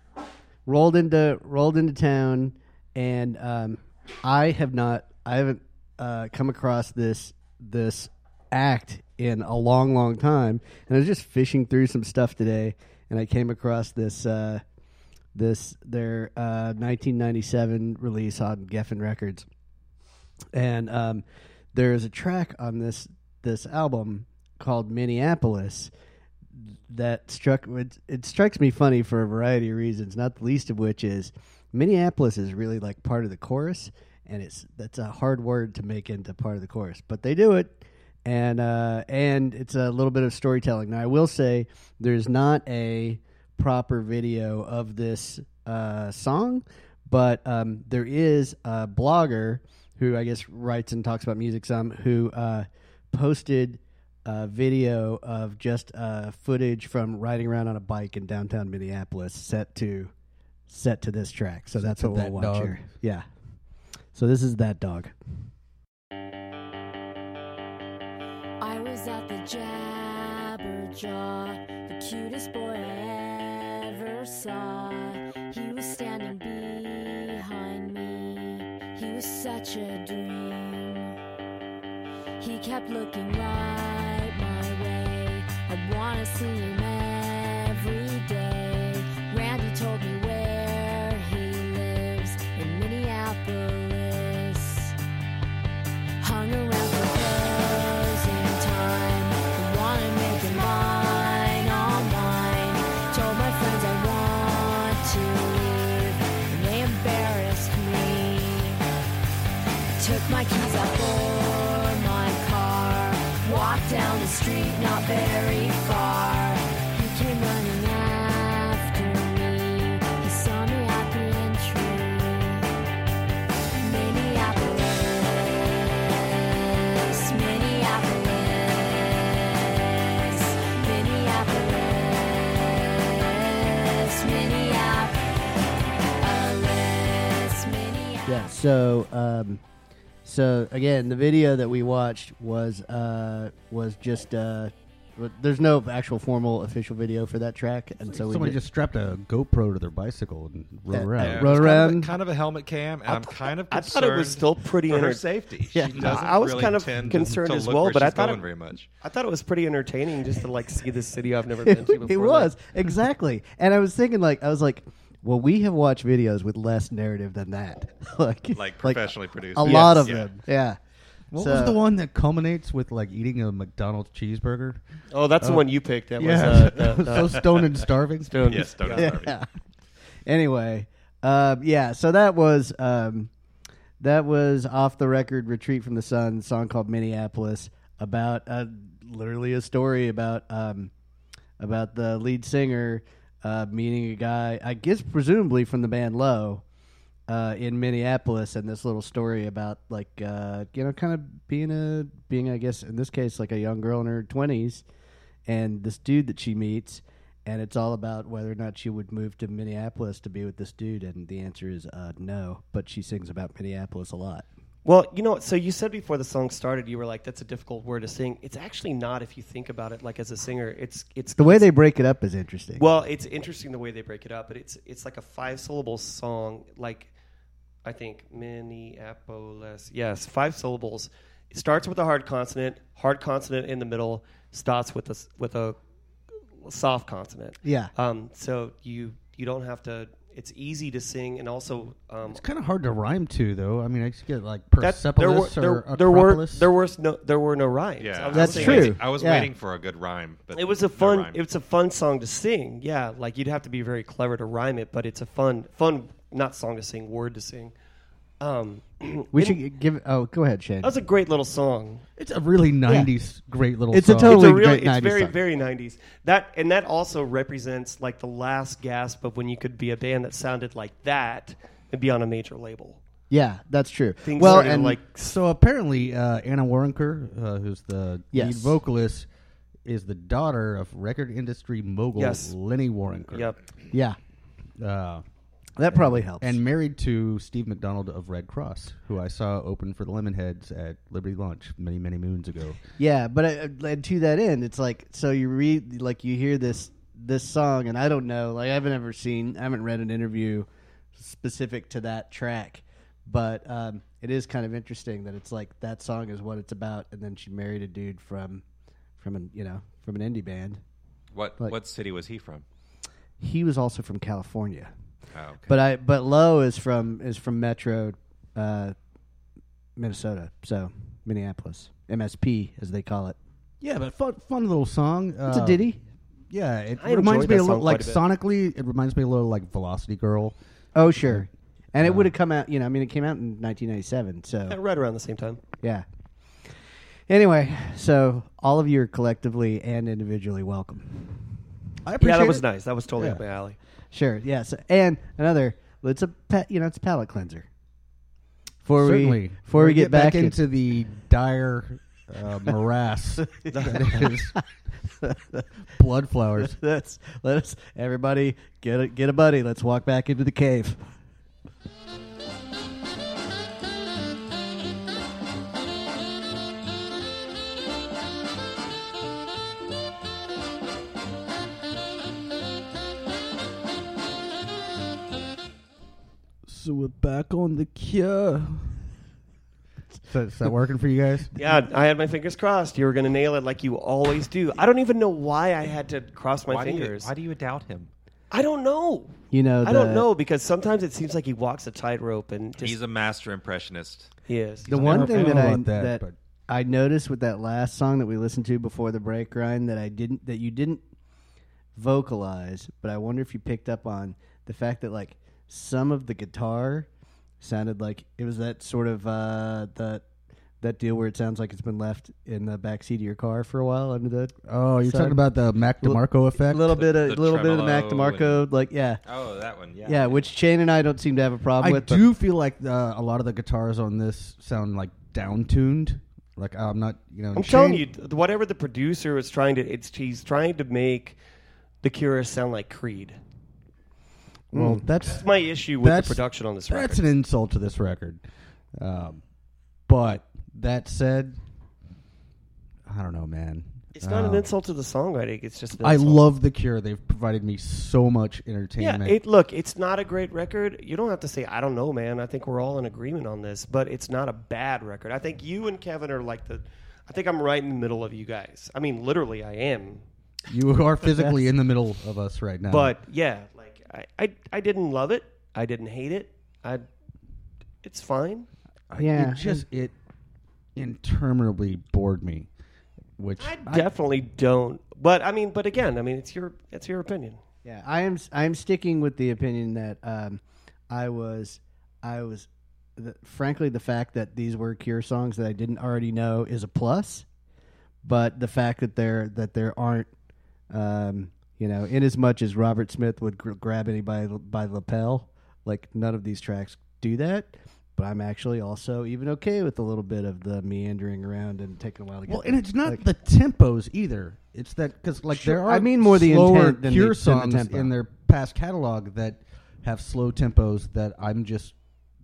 rolled into rolled into town, and um, I have not, I haven't uh, come across this this act in a long, long time, and I was just fishing through some stuff today, and I came across this. Uh, this their uh, 1997 release on Geffen Records, and um, there is a track on this this album called Minneapolis that struck it, it strikes me funny for a variety of reasons, not the least of which is Minneapolis is really like part of the chorus, and it's that's a hard word to make into part of the chorus, but they do it. And uh, and it's a little bit of storytelling. Now I will say there's not a proper video of this uh, song, but um, there is a blogger who I guess writes and talks about music some who uh, posted a video of just uh, footage from riding around on a bike in downtown Minneapolis set to set to this track. So that's to what we'll That watch Dog. here. Yeah. So this is that dog. I was at the Jabberjaw, the cutest boy I ever saw. He was standing behind me. He was such a dream. He kept looking right my way. I wanna see him every day. Randy told me where he lives in Minneapolis hung around for closing time. I wanna make it mine, all mine. Told my friends I want to leave, and they embarrassed me. Took my keys out for my car, walked down the street not very So, um, so again, the video that we watched was uh, was just uh, there's no actual formal official video for that track, and so we Somebody did- just strapped a GoPro to their bicycle and rode Yeah, around. yeah. Rode was kind of, around. a, kind of a helmet cam, and I'm kind of I thought it was still pretty for her safety. Yeah. She doesn't I was really kind of concerned to as look well, but I thought it- very much. I thought it was pretty entertaining just to like see this city I've never *laughs* been to before. it like- was exactly, and I was thinking like I was like, well, we have watched videos with less narrative than that, *laughs* like Like professionally produced. a Yes. lot of Yeah. them, yeah. What So- was the one that culminates with like eating a McDonald's cheeseburger? Oh, that's the Oh. one you picked. That was yeah, uh, *laughs* the, the so stoned and starving. Stone. Yes, don't yeah. starve *laughs* Anyway, um, yeah. So that was um, that was off the record. Retreat from the Sun song called Minneapolis about uh, literally a story about um, about the lead singer uh, meeting a guy, I guess presumably from the band Low. Uh, in Minneapolis, and this little story about like uh, you know, kind of being a being, I guess, in this case, like a young girl in her twenties, and this dude that she meets, and it's all about whether or not she would move to Minneapolis to be with this dude, and the answer is uh, no. But she sings about Minneapolis a lot. Well, you know, so you said before the song started, you were like, "That's a difficult word to sing." It's actually not if you think about it. Like as a singer, it's it's The way they break it up is interesting. Well, it's interesting the way they break it up, but it's it's like a five syllable song. Like I think Minneapolis. Yes, five syllables. It starts with a hard consonant, hard consonant in the middle, starts with a with a soft consonant. yeah, Um, so you you don't have to. It's easy to sing, and also um, It's kind of hard to rhyme to, though. I mean, I just get like that, there were there, or there were there were no there were no rhymes. Yeah, That's saying- true. waiting- I was Yeah. waiting for a good rhyme, but It was a no fun. rhyme. It's a fun song to sing. Yeah, like you'd have to be very clever to rhyme it, but it's a fun, fun not song to sing, word to sing. Um, we should give. Oh, go ahead, Shane. That was a great little song. It's a really '90s great little. It's a song. totally it's a really, great it's 90s very, song. very '90s. That and that also represents like the last gasp of when you could be a band that sounded like that and be on a major label. yeah, that's true. Things well, and like So apparently, uh, Anna Waronker, uh, who's the Yes. lead vocalist, is the daughter of record industry mogul Yes. Lenny Waronker. Yep. yeah, Uh, that probably helps. and married to Steve McDonald of Redd Kross, who I saw open for the Lemonheads at Liberty Lunch many, many moons ago. Yeah, but uh, and to that end, it's like so you read like you hear this this song, and I don't know, like I haven't ever seen, I haven't read an interview specific to that track, but um, it is kind of interesting that it's like that song is what it's about, and then she married a dude from from an you know from an indie band. what like- what city was he from? He was also from California, Oh, okay. but I but Low is from is from Metro, uh, Minnesota, so Minneapolis, MSP as they call it. Yeah, but fun, fun little song. It's Uh, a ditty. Yeah, it I reminds enjoyed me that a little song like quite a sonically. It reminds me a little like Velocity Girl. Oh, sure. And it Uh, would have come out, you know, I mean, it came out in 1997. So, right around the same time. yeah. Anyway, so all of you are collectively and individually welcome. I appreciate Yeah, that was it. nice. That was totally Yeah. up my alley. Sure. Yes. And another, it's a pet, you know, it's a palate cleanser. Before Certainly. we, before we get, back, in- into the dire uh, morass *laughs* that is *laughs* Bloodflowers. let's let us everybody get a, get a buddy. Let's walk back into the cave. So we're back on the cure. So, is that working for you guys? *laughs* Yeah, I had my fingers crossed. You were going to nail it like you always do. I don't even know why I had to cross my why, do you, fingers. why do you doubt him? I don't know. You know, I don't know because sometimes it seems like he walks a tightrope and just He's a master impressionist. he is. The I one thing that I that, that, but- I noticed with that last song that we listened to before the break, Ryan, that I didn't that you didn't vocalize, but I wonder if you picked up on the fact that like some of the guitar sounded like it was that sort of uh that that deal where it sounds like it's been left in the back seat of your car for a while under the Oh, you're Sorry. talking about the Mac Little- DeMarco effect? a little bit of the little bit of the Mac tremolo DeMarco, like yeah, Oh, that one. Yeah. yeah, which Shane and I don't seem to have a problem I with. but- do feel like uh, a lot of the guitars on this sound like down tuned. Like I'm not, you know. I'm telling you, whatever the producer was trying to, it's he's trying to make the Cure sound like Creed. Well, that's That's my issue with the That's- production on this record. that's an insult to this record. Um, but that said, I don't know, man. It's not an Uh, insult to the songwriting. It's just an I insult. love the Cure. They've provided me so much Yeah, entertainment. it, look, it's not a great record. You don't have to say I don't know, man. I think we're all in agreement on this, but it's not a bad record. I think you and Kevin are like the. I think I'm right in the middle of you guys. I mean, literally, I am. you are *laughs* physically in the middle of us right now. But yeah, like I, I, I didn't love it. I didn't hate it. I, it's fine. Yeah. it just it interminably bored me. Which I definitely don't. But I mean, but again, I mean, it's your, it's your opinion. Yeah, I am. I am sticking with the opinion that um, I was. I was. The, frankly, the fact that these were Cure songs that I didn't already know is a plus, but the fact that there that there aren't, um, you know, in as much as Robert Smith would gr- grab anybody by the lapel, like none of these tracks do that. But I'm actually also even okay with a little bit of the meandering around and taking a while to get. well, there. and it's not Like- the tempos either. It's that because like Sure, there are I mean more the slower intent than the- Cure the songs tempo. in their past catalog that have slow tempos that I'm just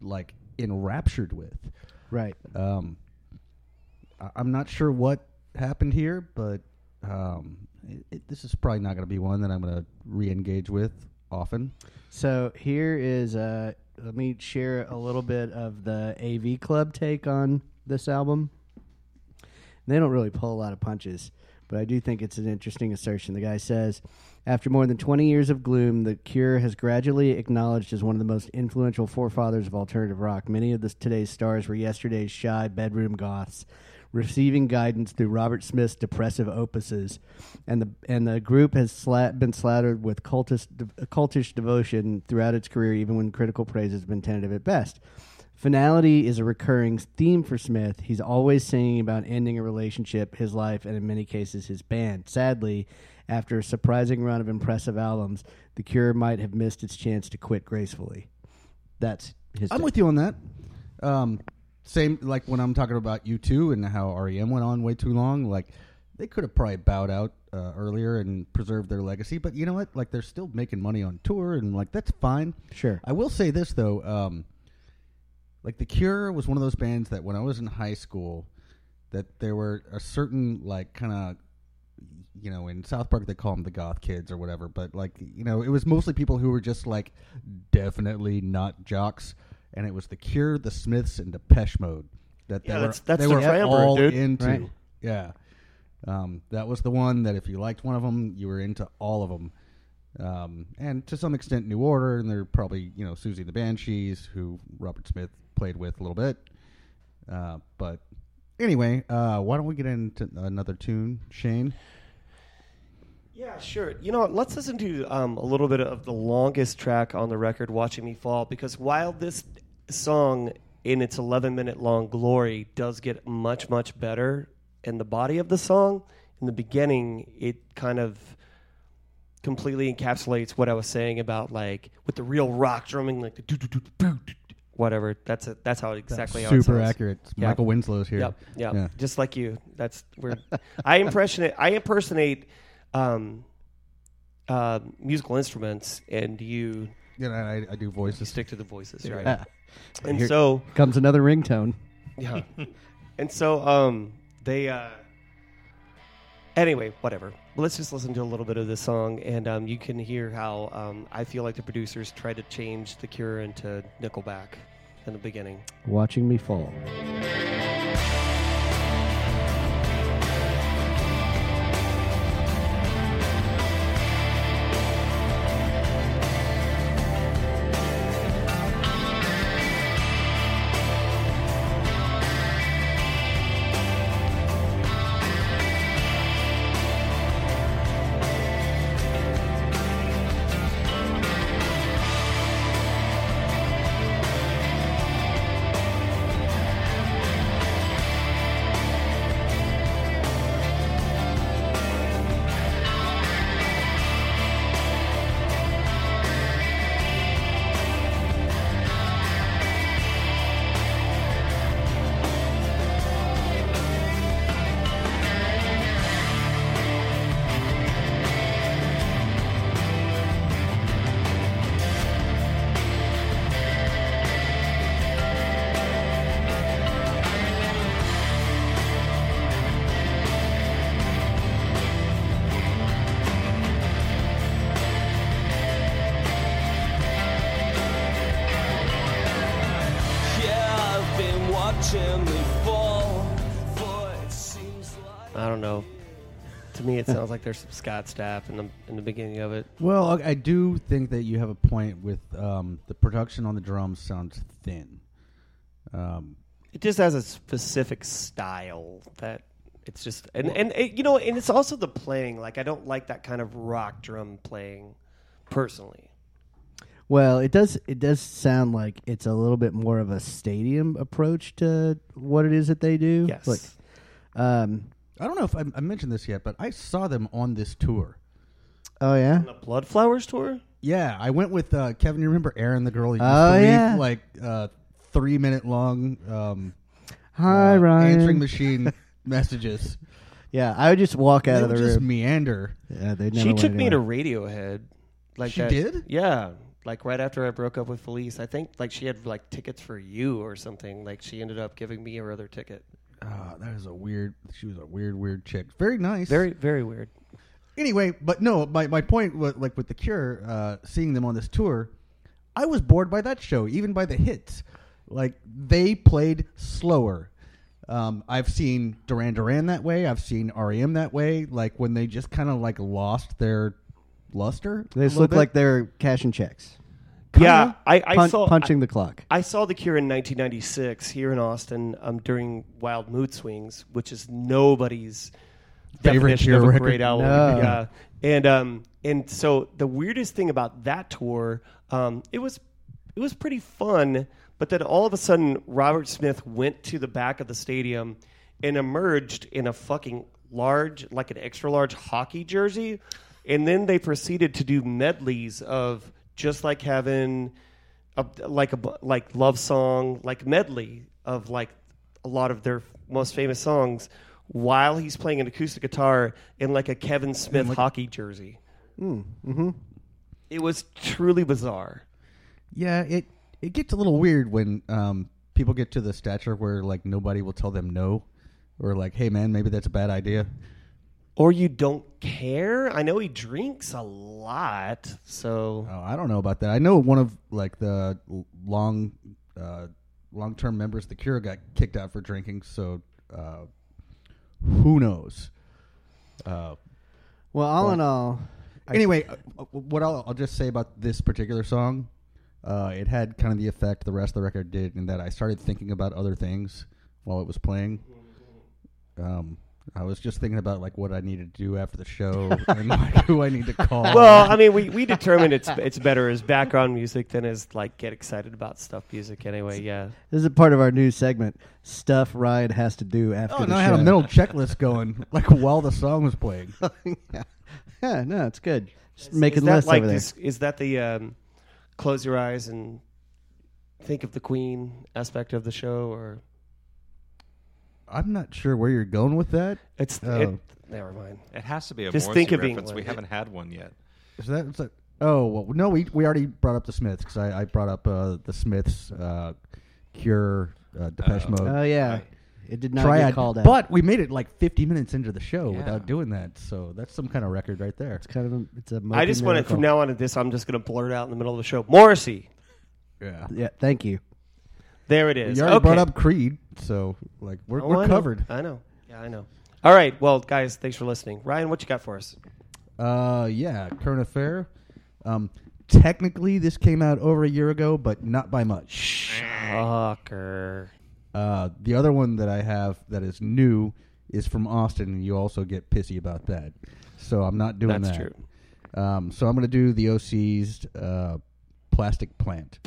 like enraptured with. Right. Um, I- I'm not sure what happened here, but um, it, it, this is probably not going to be one that I'm going to re-engage with often. So here is uh let me share a little bit of the AV Club take on this album. They don't really pull a lot of punches, but I do think it's an interesting assertion. The guy says, after more than 20 years of gloom, The Cure has gradually acknowledged as one of the most influential forefathers of alternative rock. Many of today's stars were yesterday's shy bedroom goths, receiving guidance through Robert Smith's depressive opuses, and the and the group has sla- been slattered with cultist, cultish devotion throughout its career, even when critical praise has been tentative at best. Finality is a recurring theme for Smith. He's always singing about ending a relationship, his life, and in many cases his band. Sadly, after a surprising run of impressive albums, The Cure might have missed its chance to quit gracefully. That's his. I'm take. with you on that. Um, same like when I'm talking about U2 and how REM went on way too long. Like they could have probably bowed out uh, earlier and preserved their legacy, but you know what? Like they're still making money on tour, and like that's fine. Sure. I will say this though, um, like The Cure was one of those bands that when I was in high school, that there were a certain like kind of, you know, in South Park they call them the goth kids or whatever, but like you know, it was mostly people who were just like definitely not jocks, and it was The Cure, The Smiths, and Depeche Mode that Yeah, they that's- were that's they were all dude. into. Right. Yeah, um, that was the one that if you liked one of them, you were into all of them um, and to some extent New Order, and they're probably you know Siouxsie the Banshees, who Robert Smith played with a little bit. Uh, but anyway, uh, why don't we get into another tune, Shane? Yeah, sure. You know, what, let's listen to um, a little bit of the longest track on the record, "Watching Me Fall," because while this song, in its 11 minute long glory, does get much much better in the body of the song, in the beginning, it kind of completely encapsulates what I was saying about like with the real rock drumming, like the do do do do whatever. That's it. That's how exactly how it Super accurate. Yeah. Michael Winslow's here. Yep, yep. Yeah. Just like you. That's where *laughs* I impersonate. I impersonate um, uh, musical instruments, and you You know, I, I do you voices. stick to the voices, right? Ah, And Here- so, comes another ringtone. yeah, and so, um, they. Uh, anyway, whatever. Let's just listen to a little bit of this song, and um, you can hear how um, I feel like the producers tried to change the Cure into Nickelback in the beginning. Watching me fall. There's some Scott Stapp in the in the beginning of it. Well, I I do think that you have a point with um, the production on the drums sounds thin. Um, It just has a specific style that it's just and and it, you know and it's also the playing. Like I don't like that kind of rock drum playing personally. Well, it does. It does sound like it's a little bit more of a stadium approach to what it is that they do. Yes. Like, um, I don't know if I, I mentioned this yet, but I saw them on this tour. oh yeah. On the Bloodflowers tour. Yeah, I went with uh, Kevin. You remember Aaron, the girl? Who used Oh, to leave, yeah. like uh, three minute long um, Hi, uh, Ryan. answering *laughs* machine messages. Yeah, I would just walk out They of the would just room. meander. Yeah, they never She went took me to anywhere. Radiohead. Like She that- did? Yeah. Like right after I broke up with Felice, I think like she had like tickets for you or something. Like she ended up giving me her other ticket. Ah, that is a weird. She was a weird, weird chick. Very nice. Very, very weird. Anyway, but no, my, my point was like with the Cure, uh, seeing them on this tour, I was bored by that show, even by the hits. Like they played slower. Um, I've seen Duran Duran that way. I've seen REM that way. Like when they just kind of like lost their luster. They just look bit. like they're cashing checks, Yeah, I, I Pun- saw punching the clock. I saw the Cure in 1996 here in Austin um, during Wild Mood Swings, which is nobody's Favorite definition Cure of a record? great album. No. Yeah, and um, and so the weirdest thing about that tour, um, it was it was pretty fun, but then all of a sudden Robert Smith went to the back of the stadium and emerged in a fucking large, like an extra large hockey jersey, and then they proceeded to do medleys of just like having a, like a like love song like medley of like a lot of their most famous songs while he's playing an acoustic guitar in like a Kevin Smith hockey jersey. mm-hmm. It was truly bizarre. Yeah, it it gets a little weird when um, people get to the stature where like nobody will tell them no, or like, hey man, maybe that's a bad idea. Or you don't care. I know he drinks a lot, so Oh, I don't know about that. I know one of like the long uh, long term members of the Cure got kicked out for drinking. So uh, who knows? Uh, Well, all in all, I- anyway, uh, what I'll, I'll just say about this particular song, uh, it had kind of the effect the rest of the record did, in that I started thinking about other things while it was playing. Um, I was just thinking about like what I need to do after the show *laughs* and like who I need to call. well, I mean, we, we determined it's it's better as background music than as like get excited about stuff music. Anyway, yeah. this is a part of our new segment. Stuff Ryan has to do after oh, the no, I had a mental checklist going *laughs* like while the song was playing. *laughs* yeah. yeah, no, it's good. Just Is making that lists like over there. this, is that the um, close your eyes and think of the queen aspect of the show, or I'm not sure where you're going with that. it's Oh. it, never mind. It has to be a Just Morrissey think of reference. We haven't had one yet. Is that? Is that oh well, no. We we already brought up the Smiths because I, I brought up uh, the Smiths, uh, Cure, uh, Depeche Oh. Mode, Oh yeah, it did not Triad. get called out. But we made it like 50 minutes into the show Yeah. without doing that, so that's some kind of record right there. it's kind of a, it's a. I just want to from now on at this. I'm just going to blurt out in the middle of the show. Morrissey. Yeah. Yeah, thank you. There it is. You already okay. brought up Creed, so like we're Oh, we're I know. covered. I know. Yeah, I know. All right. Well, guys, thanks for listening. Ryan, what you got for us? Uh, yeah, current affair. Um, technically this came out over a year ago, but not by much. Shocker. Uh, the other one that I have that is new is from Austin, and you also get pissy about that. So I'm not doing That's that. That's true. Um, so I'm going to do the OC's uh, Plastic Plant.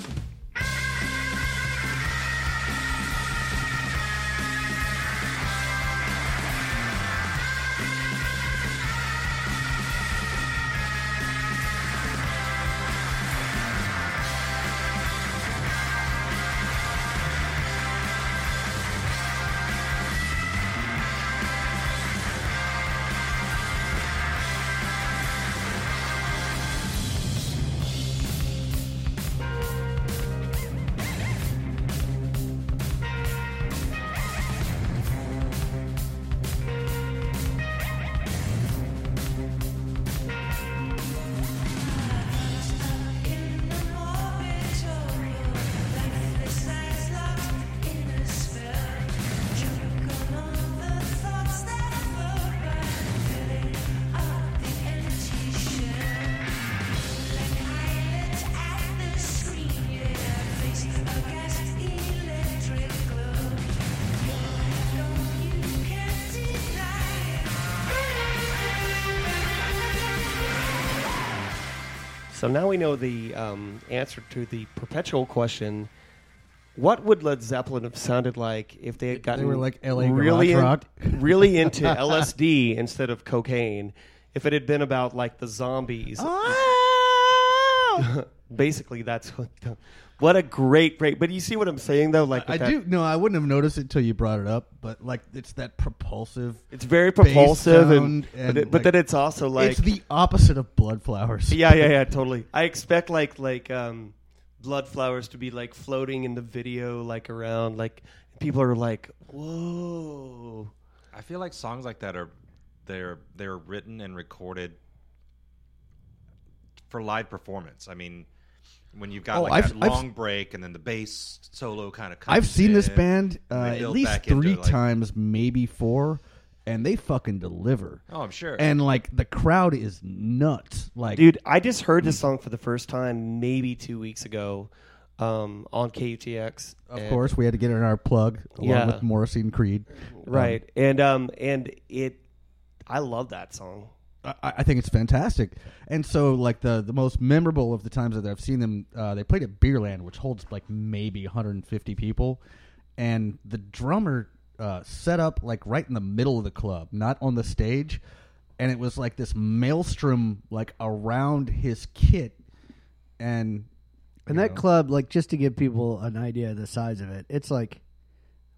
So now we know the um, answer to the perpetual question: What would Led Zeppelin have sounded like if they had gotten were like LA really rock? *laughs* really into LSD instead of cocaine? If it had been about like the zombies, Oh, *laughs* Basically, that's what. The, what a great, great. But you see what I'm saying though? Like I that- do. No, I wouldn't have noticed it till you brought it up. But like, it's that propulsive. It's very propulsive, and, and, but, it, but like, then it's also like it's the opposite of Bloodflowers. yeah, yeah, yeah, *laughs* totally. I expect like like um, Bloodflowers to be like floating in the video, like around, like people are like, whoa. I feel like songs like that are they're they're written and recorded for live performance. I mean, when you've got Oh, like I've- that I've- long break and then the bass solo kind of comes I've seen this band uh, at least three like- times, maybe four, and they fucking deliver. Oh, I'm sure. And like the crowd is nuts. Like, Dude, I just heard this song for the first time maybe two weeks ago um, on KUTX. of course, we had to get in our plug along Yeah. with Morrissey and Creed. right? and um, and it, I love that song. I, I think it's fantastic. And so, like the the most memorable of the times that I've seen them, uh, they played at Beerland, which holds like maybe 150 people, and the drummer uh, set up like right in the middle of the club, not on the stage, and it was like this maelstrom like around his kit, and And that know, club, like, just to give people an idea of the size of it, it's like,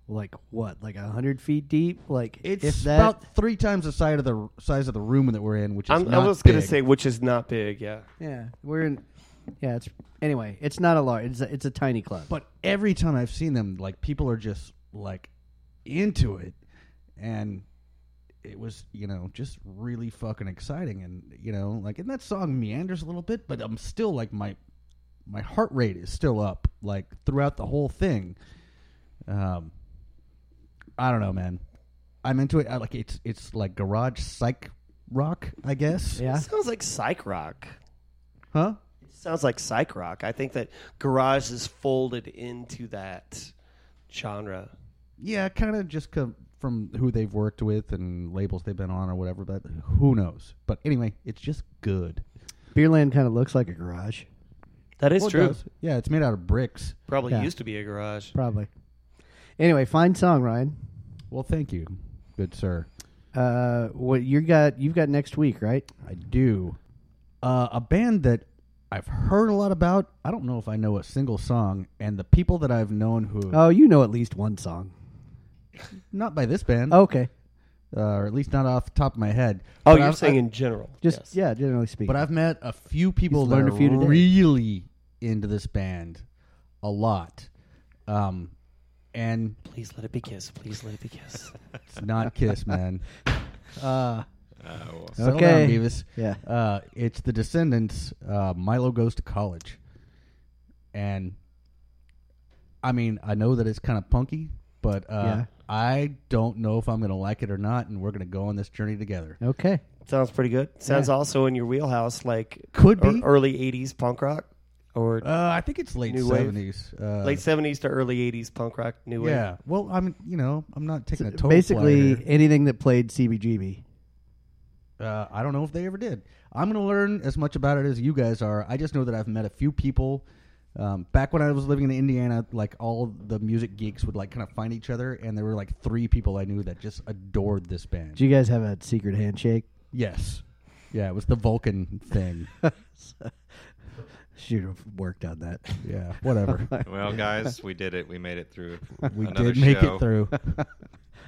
like what, like a hundred feet deep? Like, It's if that, about three times the size of the size of the room that we're in, which is I'm, I not was gonna big. say, which is not big, yeah. yeah, we're in. Yeah, it's anyway. It's not a large. It's a, it's a tiny club. But every time I've seen them, like people are just like into it, and it was you know just really fucking exciting, and you know like and that song meanders a little bit, but I'm still like my my heart rate is still up like throughout the whole thing. Um, I don't know, man. I'm into it. I like it's it's like garage psych rock, I guess. yeah, It sounds like psych rock. Huh? It sounds like psych rock. I think that garage is folded into that genre. Yeah, kind of just come from who they've worked with and labels they've been on or whatever, but who knows? But anyway, it's just good. Beerland kind of looks like a garage, That is Well, it true. does. Yeah, it's made out of bricks. Probably Yeah. used to be a garage. probably. Anyway, fine song, Ryan. Well, thank you, good sir. Uh, what you got? You've got next week, right? I do. Uh, a band that I've heard a lot about. I don't know if I know a single song, and the people that I've known who, Oh, you know at least one song. not by this band, Okay, uh, or at least not off the top of my head. Oh, But you're I've- saying I- in general. just yes. yeah, generally speaking. But I've met a few people He's that learned are a few today. really into this band, a lot. Um, and Please let it be Kiss. Please let it be Kiss. *laughs* it's not Kiss, man. *laughs* uh, Oh, Settle Okay. down, Beavis. yeah. Uh, it's the Descendents. Uh, Milo goes to college, and I mean, I know that it's kind of punky, but uh, Yeah. I don't know if I'm going to like it or not, and we're going to go on this journey together. Okay. Sounds pretty good. Sounds Yeah. also in your wheelhouse, like Could be. early '80s punk rock or Uh, I think it's late New wave. '70s. Uh, late '70s to early '80s punk rock, new wave. Yeah. Well, I'm you know I'm not taking a total Basically, flyer anything that played CBGB. Uh, I don't know if they ever did. I'm going to learn as much about it as you guys are. I just know that I've met a few people. Um, back when I was living in Indiana, like all the music geeks would like kind of find each other, and there were like three people I knew that just adored this band. Do you guys have a secret handshake? yes, yeah, it was the Vulcan thing. *laughs* Should have worked on that. *laughs* yeah, whatever. *laughs* well, guys, *laughs* we did it. We made it through. We another did make show. it through.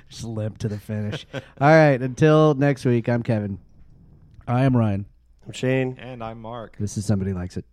Just limp to the finish. All right. Until next week, I'm Kevin. I am Ryan. I'm Shane. And I'm Mark. This is Somebody Likes It.